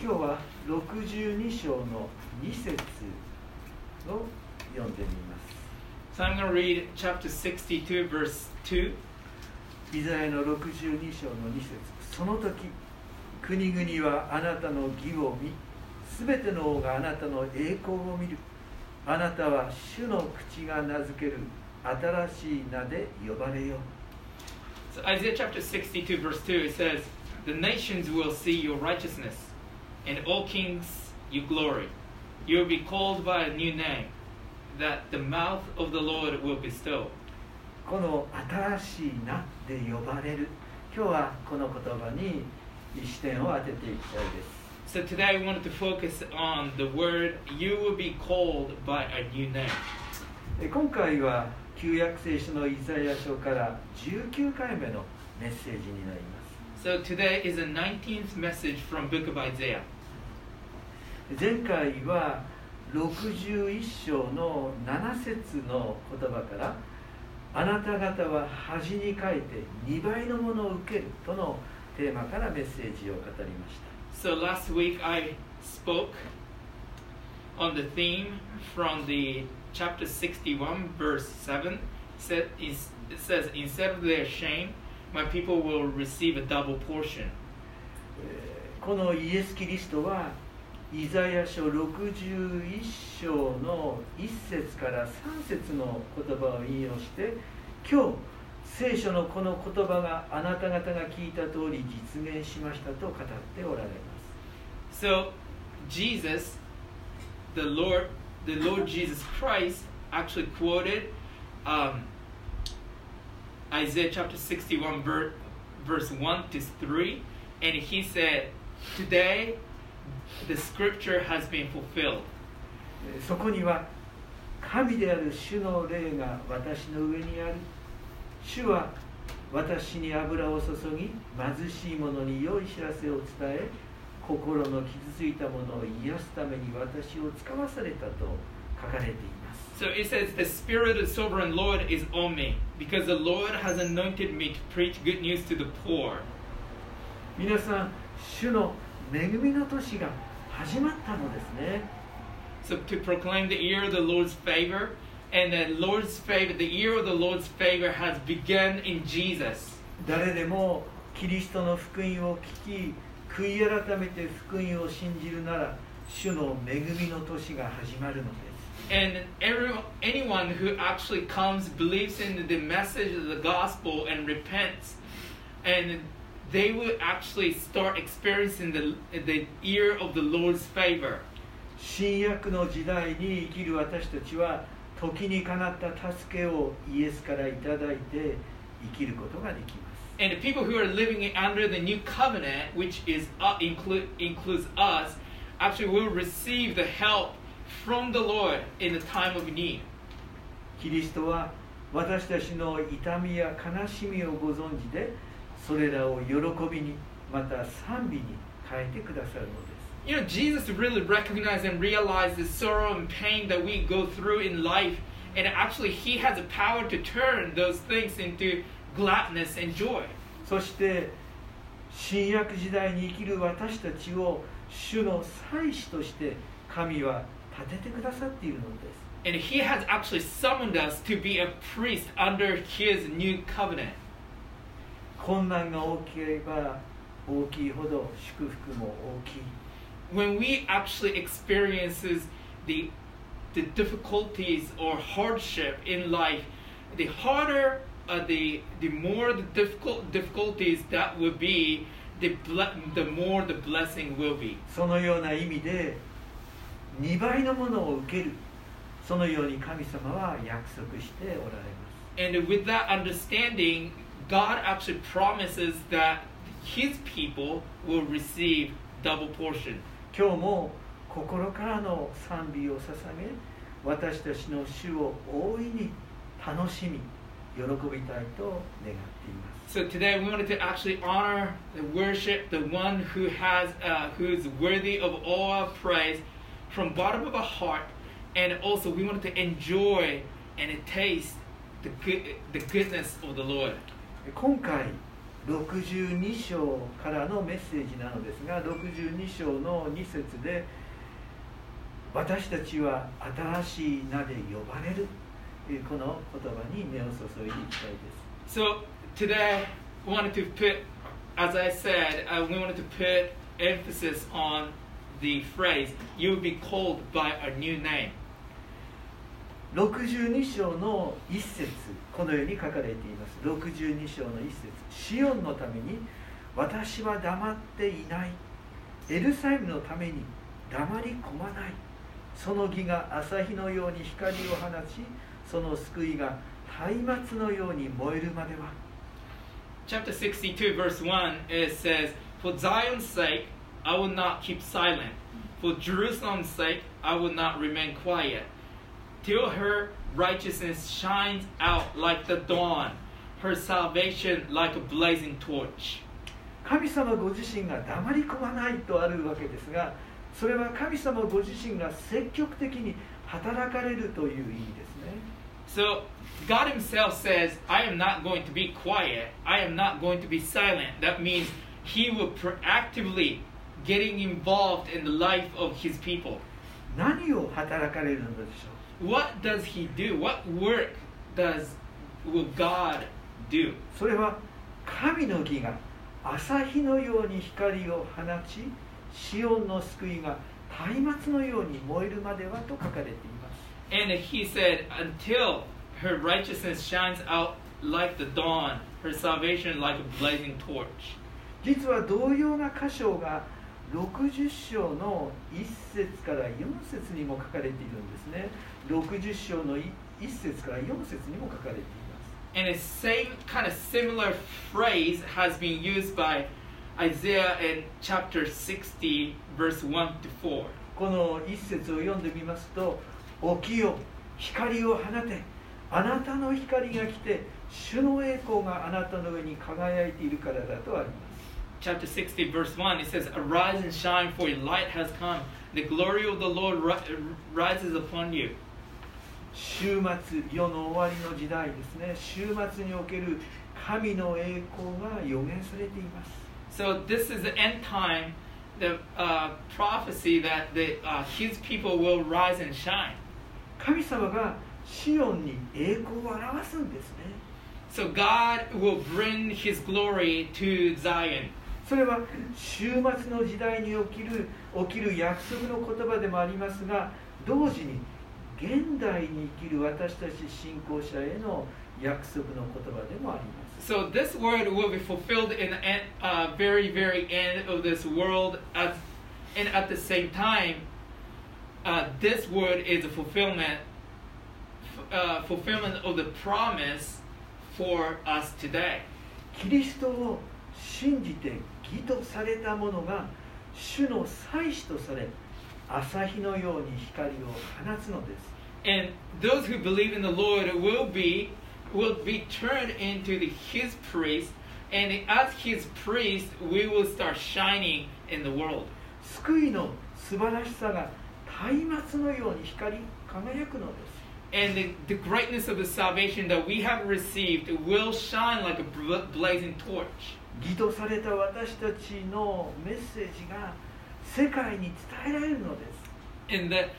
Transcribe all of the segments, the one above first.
今日は62章の2節を読んでみます So I'm going to read chapter 62, verse 2. イザヤの62章の2節その時国々はあなたの義を見すべての王があなたの栄光を見るあなたは主の口が名付ける新しい名で呼ばれよ So Isaiah chapter 62, verse 2, it says, The nations will see your righteousness, and all kings your glory. You will be called by a new name, that the mouth of the Lord will bestow. この新しい名で呼ばれる今日はこの言葉に視点を当てていきたいです So today we wanted to focus on the word, you will be called by a new name. え今回は旧約聖書のイザヤ書から19回目のメッセージになります So today is the 19th message from book of Isaiah. 前回は61章の7節の言葉からあなた方は恥に書いて2倍のものを受けるとのテーマからメッセージを語りました So last week I spoke on the theme from the chapter 61, verse 7. Said, it says, Instead of their shame, my people will receive a double portion. えーこのイエス・キリストはイザヤ書61章の1節から3節の言葉を引用して今日聖書のこの言葉があなた方が聞いた通り実現しましたと語っておられます So Jesus, the Lord, the Lord Jesus Christ, actually quoted um, Isaiah chapter 61, ver- verse 1 to 3, and he said, Today the scripture has been fulfilled. えーそこには神である主の霊が私の上にある主は私に油を注ぎ貧しい者に良い知らせを伝え心の傷ついた者を癒すために私を使わされたと書かれています So it says, The Spirit of Sovereign Lord is on me, because the Lord has anointed me to preach good news to the poor. 皆さん主の恵みの年が始まったのですね So to proclaim the year of the Lord's favor, and the Lord's favor, the year of the Lord's favor has begun in Jesus. 誰でもキリストの福音を聞き悔い改めて福音を信じるなら主の恵みの年が始まるのです And every, anyone who actually comes, believes in the message of the gospel, and repents, and they will actually start experiencing the, the year of the Lord's favor. 新約の時代に生きる私たちは時にかなった助けをイエスからいただいて生きることができます And the people who are living under the new covenant, which is uh, include, includes us, actually will receive the help from the Lord in the time of need. キリストは私たちの痛みや悲しみをご存知で それらを喜びにまた賛美に変えてくださるのです You know, Jesus really recognized and realized the sorrow and pain that we go through in life, and actually, He has the power to turn those things into gladness and joy. そして新約時代に生きる私たちを主の祭司として神は立ててくださっているのです And He has actually summoned us to be a priest under His new covenant. 困難が大きければ大きいほど祝福も大きい When we actually experiences the the difficulties or hardship in life, the harder, uh, the the more the difficult difficulties that will be, the ble- the more the blessing will be. そのような意味で2倍のものを受けるそのように神様は約束しておられます And with that understanding, God actually promises that His people will receive double portion. 今日も心からの賛美を捧げ私たちの主を大いに楽しみ喜びたいと願っています So today we wanted to actually honor and worship the one who has, uh, who is worthy of all our praise from bottom of our heart, and also we wanted to enjoy and taste the good, the goodness of the Lord. 今回62章からのメッセージなのですが62章の2節で私たちは新しい名で呼ばれるこの言葉に目を注いでいきたいです So today, we wanted to put, as I said, uh, we wanted to put emphasis on the phrase, you will be called by a new name. 62章の一節このように書かれています62章の一節シオンのために私は黙っていないエルサレムのために黙り込まないその義が朝日のように光を放ちその救いが松明のように燃えるまでは Chapter 62, verse 1, it says, For Zion's sake, I will not keep silent. For Jerusalem's sake, I will not remain quiet. Till her righteousness shines out like the dawn, her salvation like a blazing torch. 神様ご自身が黙り込まないとあるわけですがそれは神様ご自身が積極的に働かれるという意味ですね。 So God Himself says, I am not going to be quiet. I am not going to be silent. That means He will proactively getting involved in the life of His people. 何を働かれるのでしょ What does He do? What work does will God do? うそれは神の義が朝日のように光を放ちシオンの救いが松明のように燃えるまではと書かれています And He said, until her righteousness shines out like the dawn, her salvation like a blazing torch. 実は同様な箇所が 60章の1節から4節にも書かれているんですね。60章の1節から4節にも書かれています。And the same kind of similar phrase has been used by Isaiah in chapter 60, verse 1 to 4. この一節を読んでみますと「起きよ光を放て。あなたの光が来て主の栄光があなたの上に輝いているからだ」とあります Chapter 60, verse 1, it says, Arise and shine, for your light has come. The glory of the Lord ri- rises upon you. 週末世の終わりの時代ですね週末における神の栄光が予言されています So this is the end time, the uh, prophecy that the, uh, his people will rise and shine. 神様がシオンに栄光を表すんですね So God will bring his glory to Zion. それは週末の時代に起きる起きる約束の言葉でもありますが同時に現代に生きる私たち信仰者への約束の言葉でもあります So this word will be fulfilled in the end, uh, very, very end of this world. At, and at the same time, uh, this word is a fulfillment, uh, fulfillment of the promise for us today. キリストを信じて義とされた者が主の祭司とされ朝日のように光を放つのです And those who believe in the Lord will be will be turned into the, His priest, and as His priest, we will start shining in the world. 救いの素晴らしさが松明のように光り輝くのです And the, the greatness of the salvation that we have received will shine like a bl- blazing torch. 義とされた私たちのメッセージが世界に伝えられるのです And the,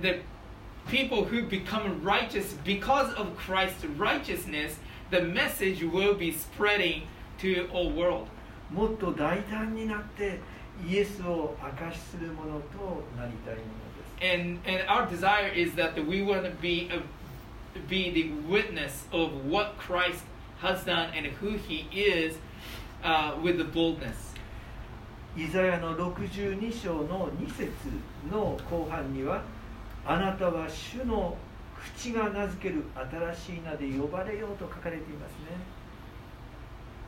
the people who become righteous because of Christ's righteousness, the message will be spreading to all world. もっと大胆になってイエスを証しするものとなりたいものです And, and our desire is that we want to be, a, be the witness of what Christ has done and who he is Uh, with the boldness. イザヤの62章の2節の後半にはあなたは主の口が名付ける新しい名で呼ばれようと書かれていますね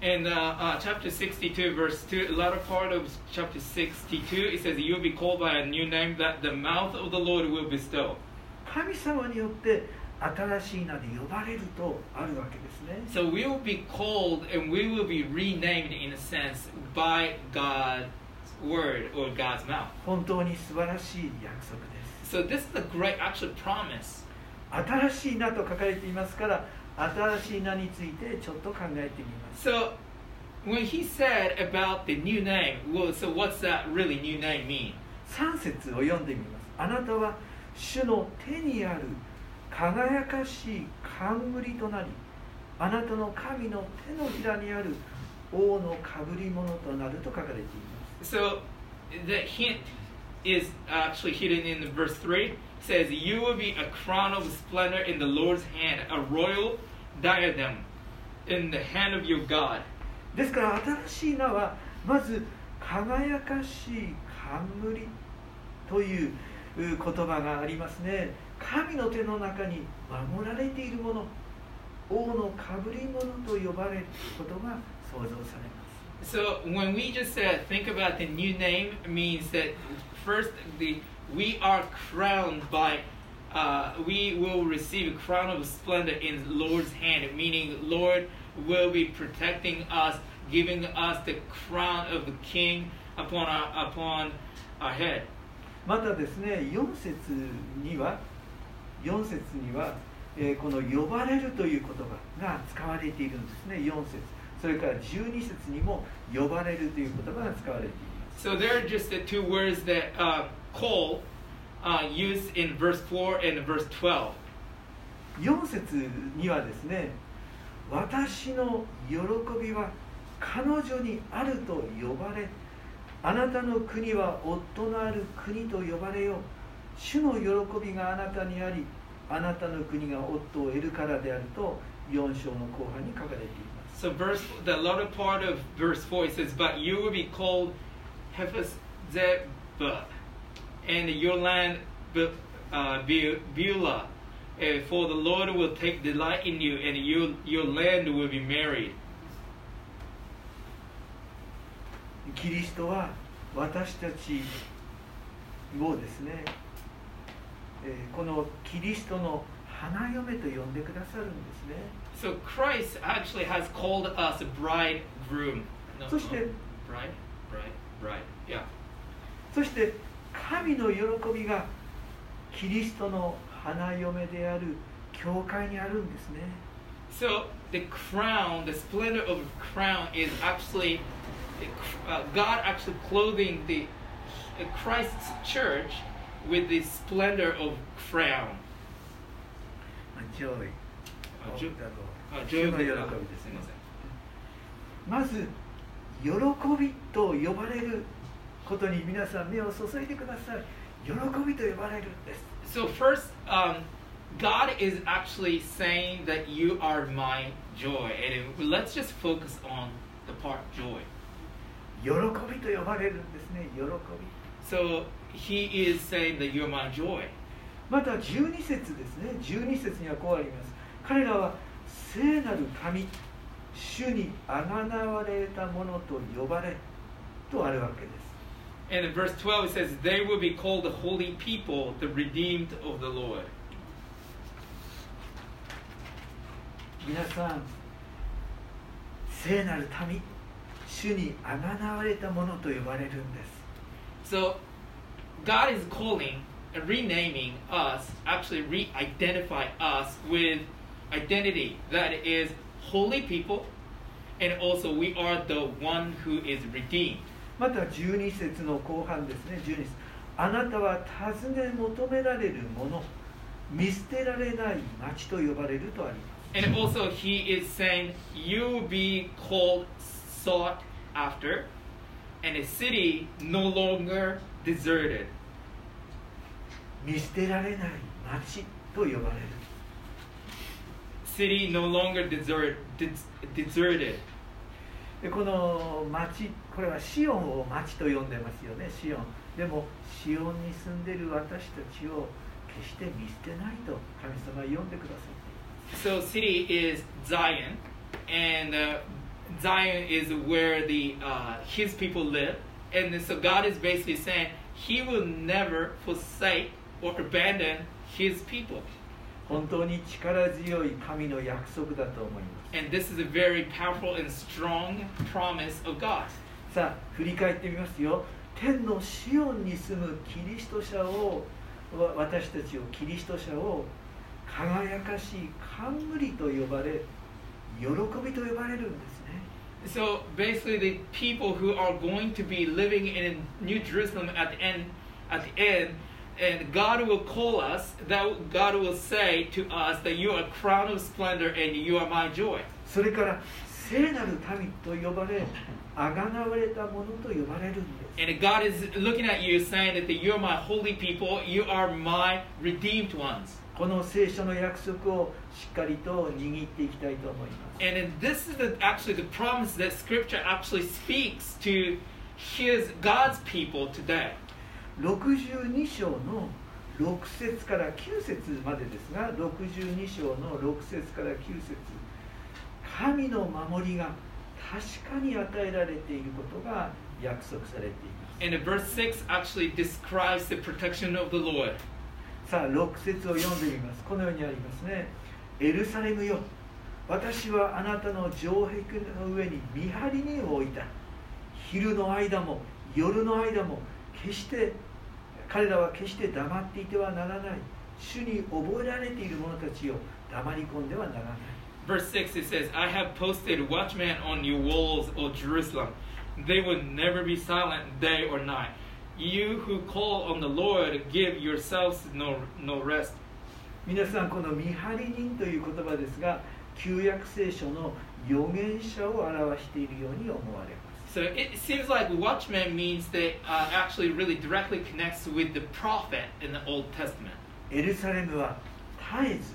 In uh, uh, chapter 62, verse 2, the latter part of chapter 62, it says, You'll be called by a new name that the mouth of the Lord will bestow. 神様によって新しい名で呼ばれるとあるわけですね So we will be called and we will be renamed, in a sense, by God's word or God's mouth. 本当に素晴らしい約束です So this is a great actual promise. 新しい名と書かれていますから新しい名についてちょっと考えてみます So when he said about the new name, well, so what's that really new name mean? 3節を読んでみますあなたは主の手にある輝かしい冠となりあなたの神の手のひらにある王のかぶり物となると書かれています So the hint is actually hidden in verse 3. It says, You will be a crown of splendor in the Lord's hand, a royal diadem in the hand of your God. ですから新しい名はまず輝かしい冠というう言葉がありますね神の手の中に守られているもの王のかぶり物と呼ばれることが想像されます So when we just uh, think about the new name, means that first the we are crowned by. Uh, we will receive a crown of splendor in the Lord's hand, meaning Lord will be protecting us, giving us the crown of the King upon our upon our head. またですね4節には4節には、えーこの呼ばれるという言葉が使われているんですね。4節。それから12節にも呼ばれるという言葉が使われています。So there are just the two words that uh, call uh, used in verse 4 and verse 12. 4節にはですね私の喜びは彼女にあると呼ばれあなたの国は夫のある国と呼ばれよ主の喜びがあなたにありあなたの国が夫を得るからであると4章の後半に書かれています So verse the latter part of verse 4 it says, But you will be called Hephzibah, and your land uh, Be- Beulah. Uh, for the Lord will take delight in you, and your, your land will be married. キリストは私たちをですね、えーこのキリストの花嫁と呼んでくださるんですね So Christ actually has called us a bridegroom. No, そして no, bride, bride, bride. Yeah. そして神の喜びがキリストの花嫁である教会にあるんですね So the crown, the splendor of the crown is actually uh, God actually clothing the uh, Christ's church with the splendor of crown. ジョイあジョだろうあ主の喜びあですねすみません。まず喜びと呼ばれることに皆さん目を注いでください喜びと呼ばれるんです So first, um, God is actually saying that you are my joy, and it- let's just focus on the part joy. 喜びと呼ばれるんですね喜び So He is saying that you're my joy. また12節ですね12節にはこうあります彼らは聖なる神主にあがなわれたものと呼ばれとあるわけです And in verse 12 it says, They will be called the holy people, the redeemed of the Lord. 皆さん聖なる民主にあがなわれたものと呼ばれるんです So God is calling and renaming us, actually re identify us with identity that is holy people, and also we are the one who is redeemed. また12節の後半ですね12節あなたは尋ね求められるもの見捨てられない町と呼ばれるとあります And also, he is saying, You will be called sought after, and a city no longer deserted. 見捨てられない町と呼ばれる City no longer desert, des- deserted. でこの町これはシオンを町と呼んでますよねシオンでもシオンに住んでいる私たちを決して見捨てないと神様は呼んでくださっています So, city is Zion, and uh, Zion is where the uh, his people live. And so, God is basically saying He will never forsake or abandon His people. 本当に力強い神の約束だと思います And this is a very powerful and strong promise of God. さあ振り返ってみますよ天のシオンに住むキリスト者をわ私たちをキリスト者を輝かしい冠と呼ばれ喜びと呼ばれるんですね So basically, the people who are going to be living in New Jerusalem at the end, at the end, and God will call us. That God will say to us that you are a crown of splendor and you are my joy. それから聖なる民と呼ばれあがなわれたものと呼ばれるんです And God is looking at you, saying that you are my holy people. You are my redeemed ones. この聖書の約束をしっかりと握っていきたいと思います And this is the, actually the promise that Scripture actually speaks to His God's people today. 62章の6節から9節までですが62章の6節から9節神の守りが確かに与えられていることが約束されています And verse 6 actually describes the protection of the Lord. さあ6節を読んでみます。このようにありますね。エルサレムよ私はあなたの城壁の上に見張り人を置いた。昼の間も夜の間も決して彼らは決して黙っていてはならない。主に覚えられている者たちを黙り込んではならない。Verse 6 it says, I have posted watchmen on your walls, O Jerusalem. They will never be silent day or night. You who call on the Lord, give yourselves no, no rest. 皆さんこの見張り人という言葉ですが旧約聖書の預言者を表しているように思われます So it seems like watchman means that uh, actually really directly connects with the prophet in the Old Testament. エルサレムは絶えず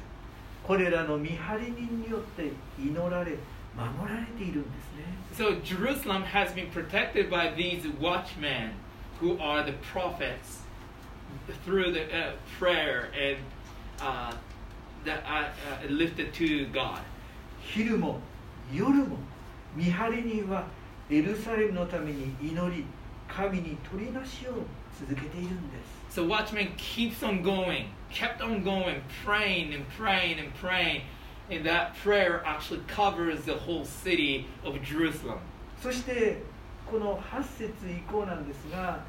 これらの見張り人によって祈られ守られているんですね So Jerusalem has been protected by these watchmen who are the prophets through the uh, prayer and uh, that are uh, lifted to God. 昼も夜も見張り人はエルサレムのために祈り神に取りなしを続けているんです So watchman keeps on going, kept on going, praying and praying and praying. And that prayer actually covers the whole city of Jerusalem. そして この8節以降なんですが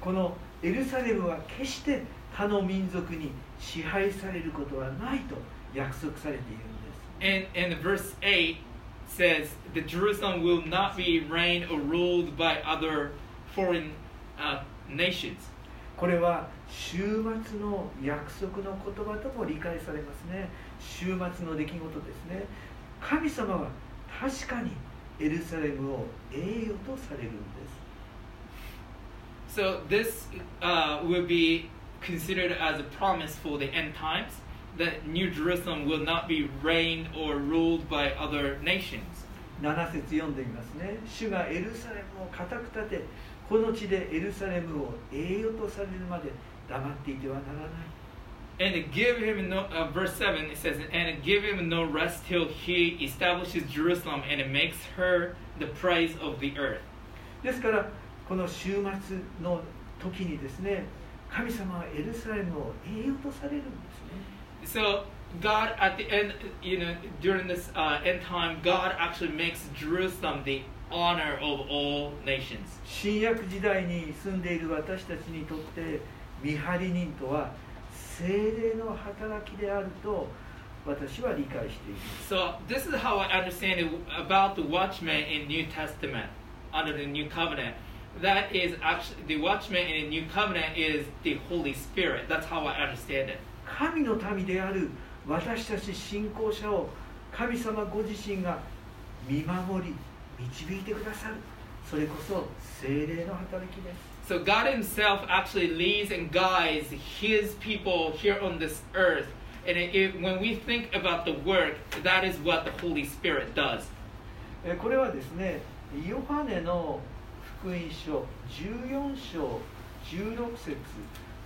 このエルサレムは決して他の民族に支配されることはないと約束されているんです。And, and verse 8 says that Jerusalem will not be reigned or ruled by other foreign uh, nations. これは週末の約束の言葉とも理解されますね。週末の出来事ですね。神様は確かにエルサレムを栄誉とされるんです So this uh, will be considered as a promise for the end times that New Jerusalem will not be reigned or ruled by other nations. 7節読んでみますね主がエルサレムを固く立てこの地でエルサレムを栄誉とされるまで黙っていてはならない And to give him no, uh, verse 7, it says, And to give him no rest till he establishes Jerusalem and it makes her the praise of the earth. ですからこの週末の時にですね神様はエルサレムを栄誉とされるんですね So God, at the end, you know, during this uh, end time, God actually makes Jerusalem the honor of all nations. 新約時代に住んでいる私たちにとって見張り人とは 精霊の働きであると私は理解しています So this is how I understand it about the watchman in New Testament under the New Covenant. That is actually the watchman in the New Covenant is the Holy Spirit. That's how I understand it. 神の民である私たち信仰者を神様ご自身が見守り導いてくださるそれこそ精霊の働きです So God Himself actually leads and guides His people here on this earth. And it, it, when we think about the work, that is what the Holy Spirit does. えこれはですねヨハネの福音書14章16節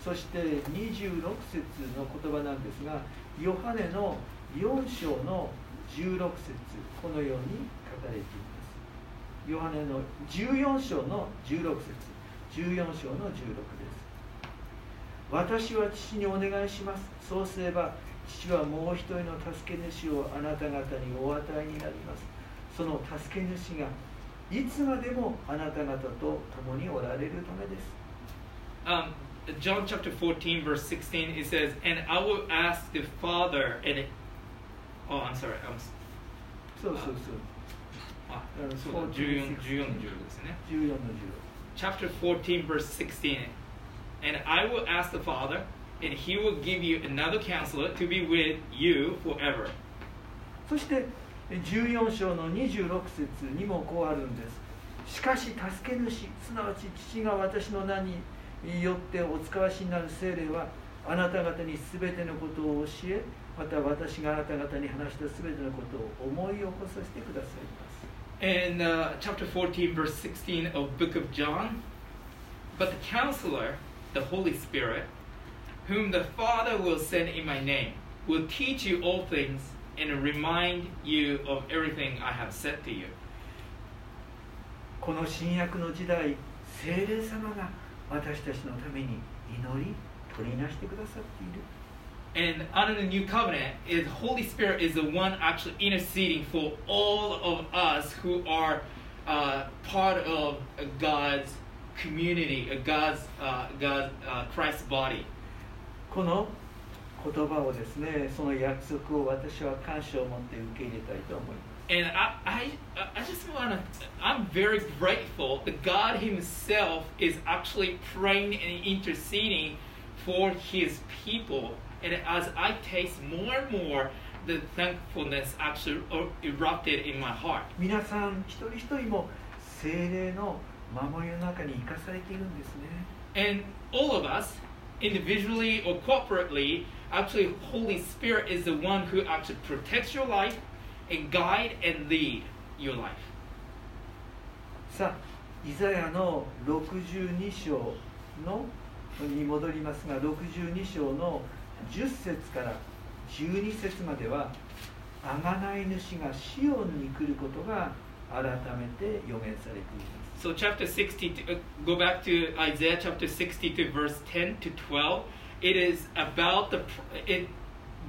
そして26節の言葉なんですがヨハネの4章の16節このように書かれていますヨハネの14章の16節14章の16です。私は父にお願いします。そうすれば父はもう一人の助け主をあなた方にお与えになります。その助け主がいつまでもあなた方と共におられるためです。Um, John chapter 14, verse 16, it says, And I will ask the Father, and it, oh, I'm sorry, I'm, そうそうそう。あうんそうだ14 14の16ですね。14の Chapter 14, verse 16. And I will ask the Father, and he will give you another counselor to be with you forever. そして14章の26節にもこうあるんですしかし助け主すなわち父が私の名によってお使わしになる聖霊はあなた方に全てのことを教えまた私があなた方に話した全てのことを思い起こさせてください In uh, chapter 14, verse 16 of book of John, but the counselor, the Holy Spirit, whom the Father will send in my name, will teach you all things and remind you of everything I have said to you. この新約の時代聖霊様が私たちのために祈り取りなしてくださっている And under the new covenant, is Holy Spirit is the one actually interceding for all of us who are uh, part of God's community, uh, God's uh, God's uh, Christ's body. この言葉をですねその約束を私は感謝を持って受け入れたいと思います And I, I, I just want to, I'm very grateful that God Himself is actually praying and interceding for His people. And as I taste more and more, the thankfulness actually erupted in my heart. 皆さん一人一人も精霊の守りの中に生かされているんですね And all of us, individually or corporately, actually, Holy Spirit is the one who actually protects your life and guide and lead your life. さあイザヤの62章のに戻りますが62章の10節から12節までは贖い主がシオンに来ることが改めて予言されています So chapter 60, uh, go back to Isaiah chapter 62 verse 10 to 12. It is about the, it,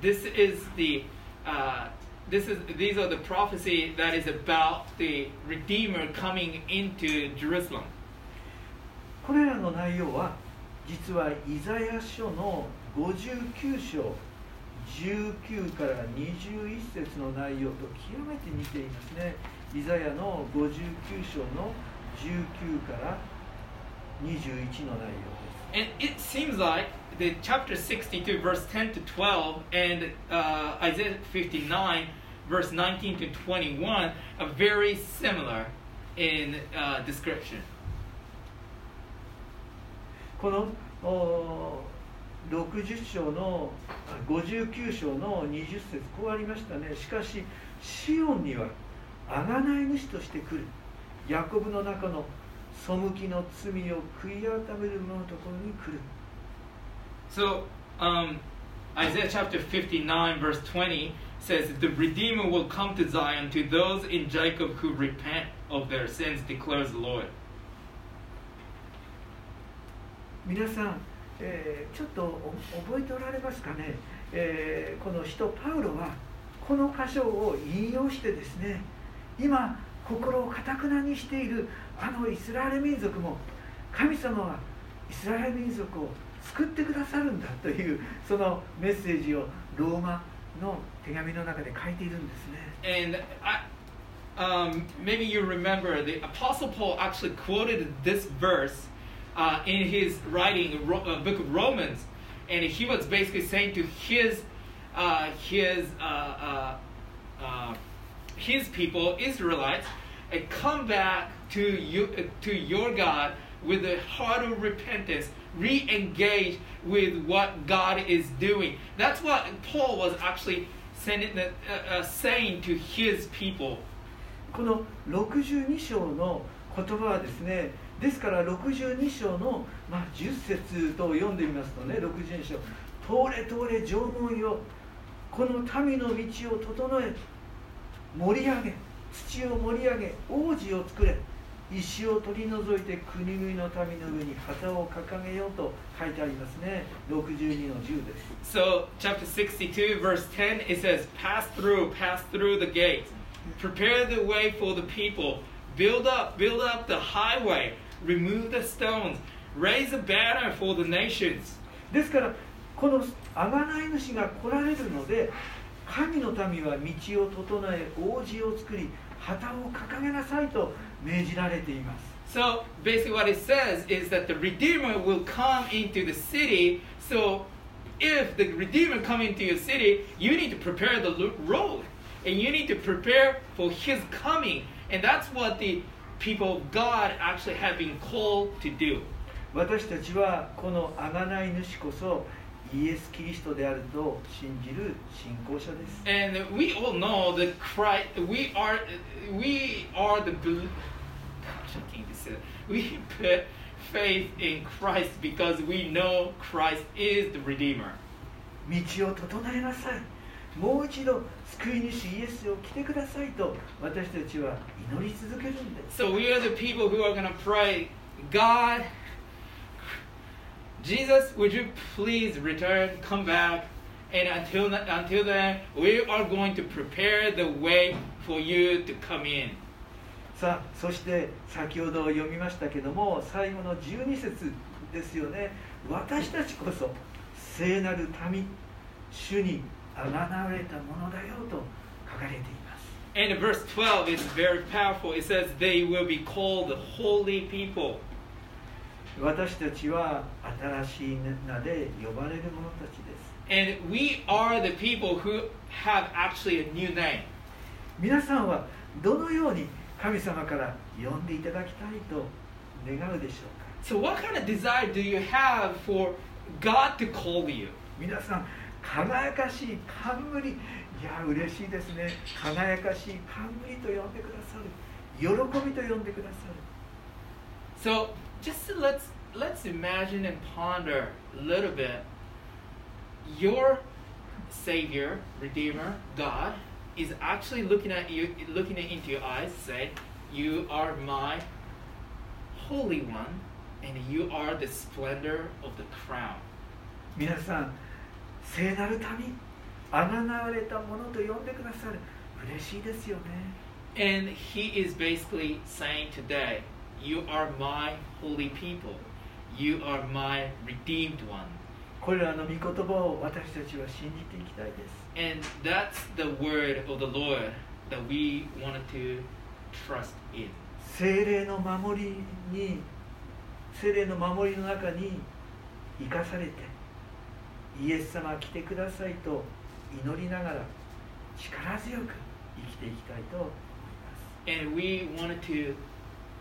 this is the, uh, this is, these are the prophecy that is about the Redeemer coming into Jerusalem. これらの内容は実はイザヤ書の59章19から21節の内容と極めて似ていますねイザヤの59章の19から21の内容 And it seems like the chapter 62 verse 10 to 12 and uh, Isaiah 59 verse 19 to 21 are very similar in uh, description. ですこのお 60章のあ59章の20節こうありましたねしかしシオンには贖い主として来るヤコブの中の背きの罪を悔い改める者のところに来る So, um, Isaiah chapter 59, verse 20 says, The Redeemer will come to Zion to those in Jacob who repent of their sins, declares the Lord. 皆さん、えーちょっと覚えておられますかね、えーこの人パウロはこの箇所を引用してですね今心をかたくなにしているあのイスラエル民族も神様はイスラエル民族を救ってくださるんだというそのメッセージをローマの手紙の中で書いているんですね。And I, um, maybe you remember the Apostle Paul actually quoted this verse uh, in his writing, Ro- uh, book of Romans, and he was basically saying to his uh, his uh, uh, uh, his people, Israelites, and come back to you uh, to your God with a heart of repentance, re-engage with what God is doing. That's what Paul was actually sending, the, uh, uh, saying to his people. この62章の言葉はですね ですから62章の、まあ、10節と読んでみますとね62章「通れ通れ縄文よこの民の道を整え盛り上げ土を盛り上げ王子を作れ石を取り除いて国々の民の上に旗を掲げよう」と書いてありますね62の10です So, chapter 62, verse 10, it says, Pass through, pass through the gate prepare the way for the people, build up, build up the highway, remove the stones, raise a banner for the nations. ですからこの贖い主が来られるので神の民は道を整え王子を作り 旗を掲げなさいと命じられています So basically, what it says is that the Redeemer will come into the city. So if the Redeemer come into your city, you need to prepare the lo- road, and you need to prepare for His coming, and that's what the people of God actually have been called to do. 私たちはこの贖い主こそイエス・キリストであると信じる信仰者です And we all know that Christ, we are, we are the, bel- Gosh, I can't say that. we put faith in Christ because we know Christ is the Redeemer. 道を整えなさいもう一度 救い主イエスを来てくださいと私たちは祈り続けるんです So we are the people who are going to pray, God, Jesus, would you please return, come back, and until until then, we are going to prepare the way for you to come in. さあそして先ほど読みましたけども最後の12節ですよね私たちこそ聖なる民主にれたものだよと書かれています And verse 12 is very powerful. It says, They will be called holy people. 私たちは新しい名で呼ばれる者たちです And we are the people who have actually a new name. 皆さんはどのように神様から呼んでいただきたいと願うでしょうか So, what kind of desire do you have for God to call you? 皆さん輝かしい冠いや嬉しいですね輝かしい冠と呼んでくださる喜びと呼んでくださる So, just let's let's imagine and ponder a little bit. Your Savior, Redeemer, God, is actually looking at you, looking into your eyes, say, "You are my Holy One, and you are the splendor of the crown." 皆さん 聖なる民あがなわれたものと呼んでくださる嬉しいですよね And He is basically saying today, "You are my holy people. You are my redeemed one." これらの御言葉を私たちは信じていきたいです And that's the word of the Lord that we wanted to trust in. 精霊の守りに精霊の守りの中に生かされてイエス様来てくださいと祈りながら力強く生きていきたいと思います And we wanted to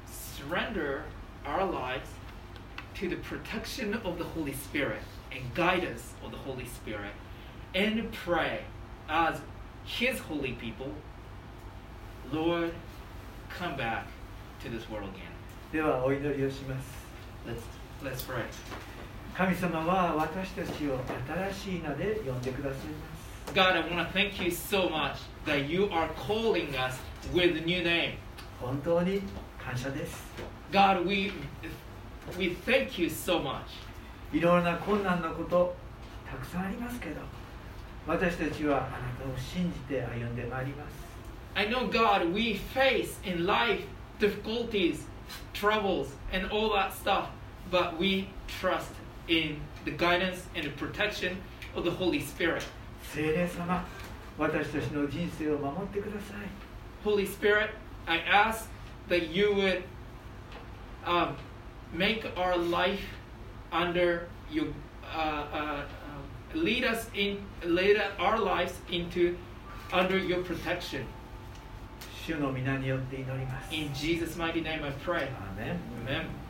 surrender our lives to the protection of the Holy Spirit and guidance of the Holy Spirit and pray as His holy people, Lord, come back to this world again. ではお祈りをします Let's let's pray. 神様は私たちを新しい名で呼んでくださいます God, I want to thank you so much that you are calling us with a new name. 本当に感謝です God, we we thank you so much. いろいろな困難なことたくさんありますけど私たちはあなたを信じて歩んでまいります I know, God, we face in life difficulties, troubles, and all that stuff, but we trust in the guidance and the protection of the Holy Spirit. 聖霊様私たちの人生を守ってください Holy Spirit, I ask that you would um, make our life under your uh, uh, uh, lead us in lead our lives into under your protection. 主の皆によって祈ります In Jesus' mighty name, I pray. アーメン Amen.